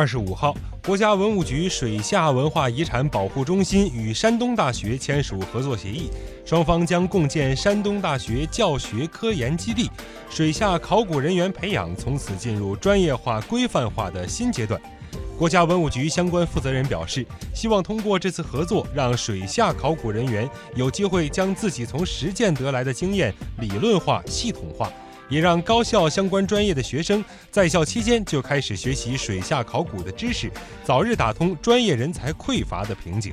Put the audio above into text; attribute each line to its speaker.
Speaker 1: 二十五号，国家文物局水下文化遗产保护中心与山东大学签署合作协议，双方将共建山东大学教学科研基地，水下考古人员培养从此进入专业化、规范化的新阶段。国家文物局相关负责人表示，希望通过这次合作，让水下考古人员有机会将自己从实践得来的经验理论化、系统化，也让高校相关专业的学生在校期间就开始学习水下考古的知识，早日打通专业人才匮乏的瓶颈。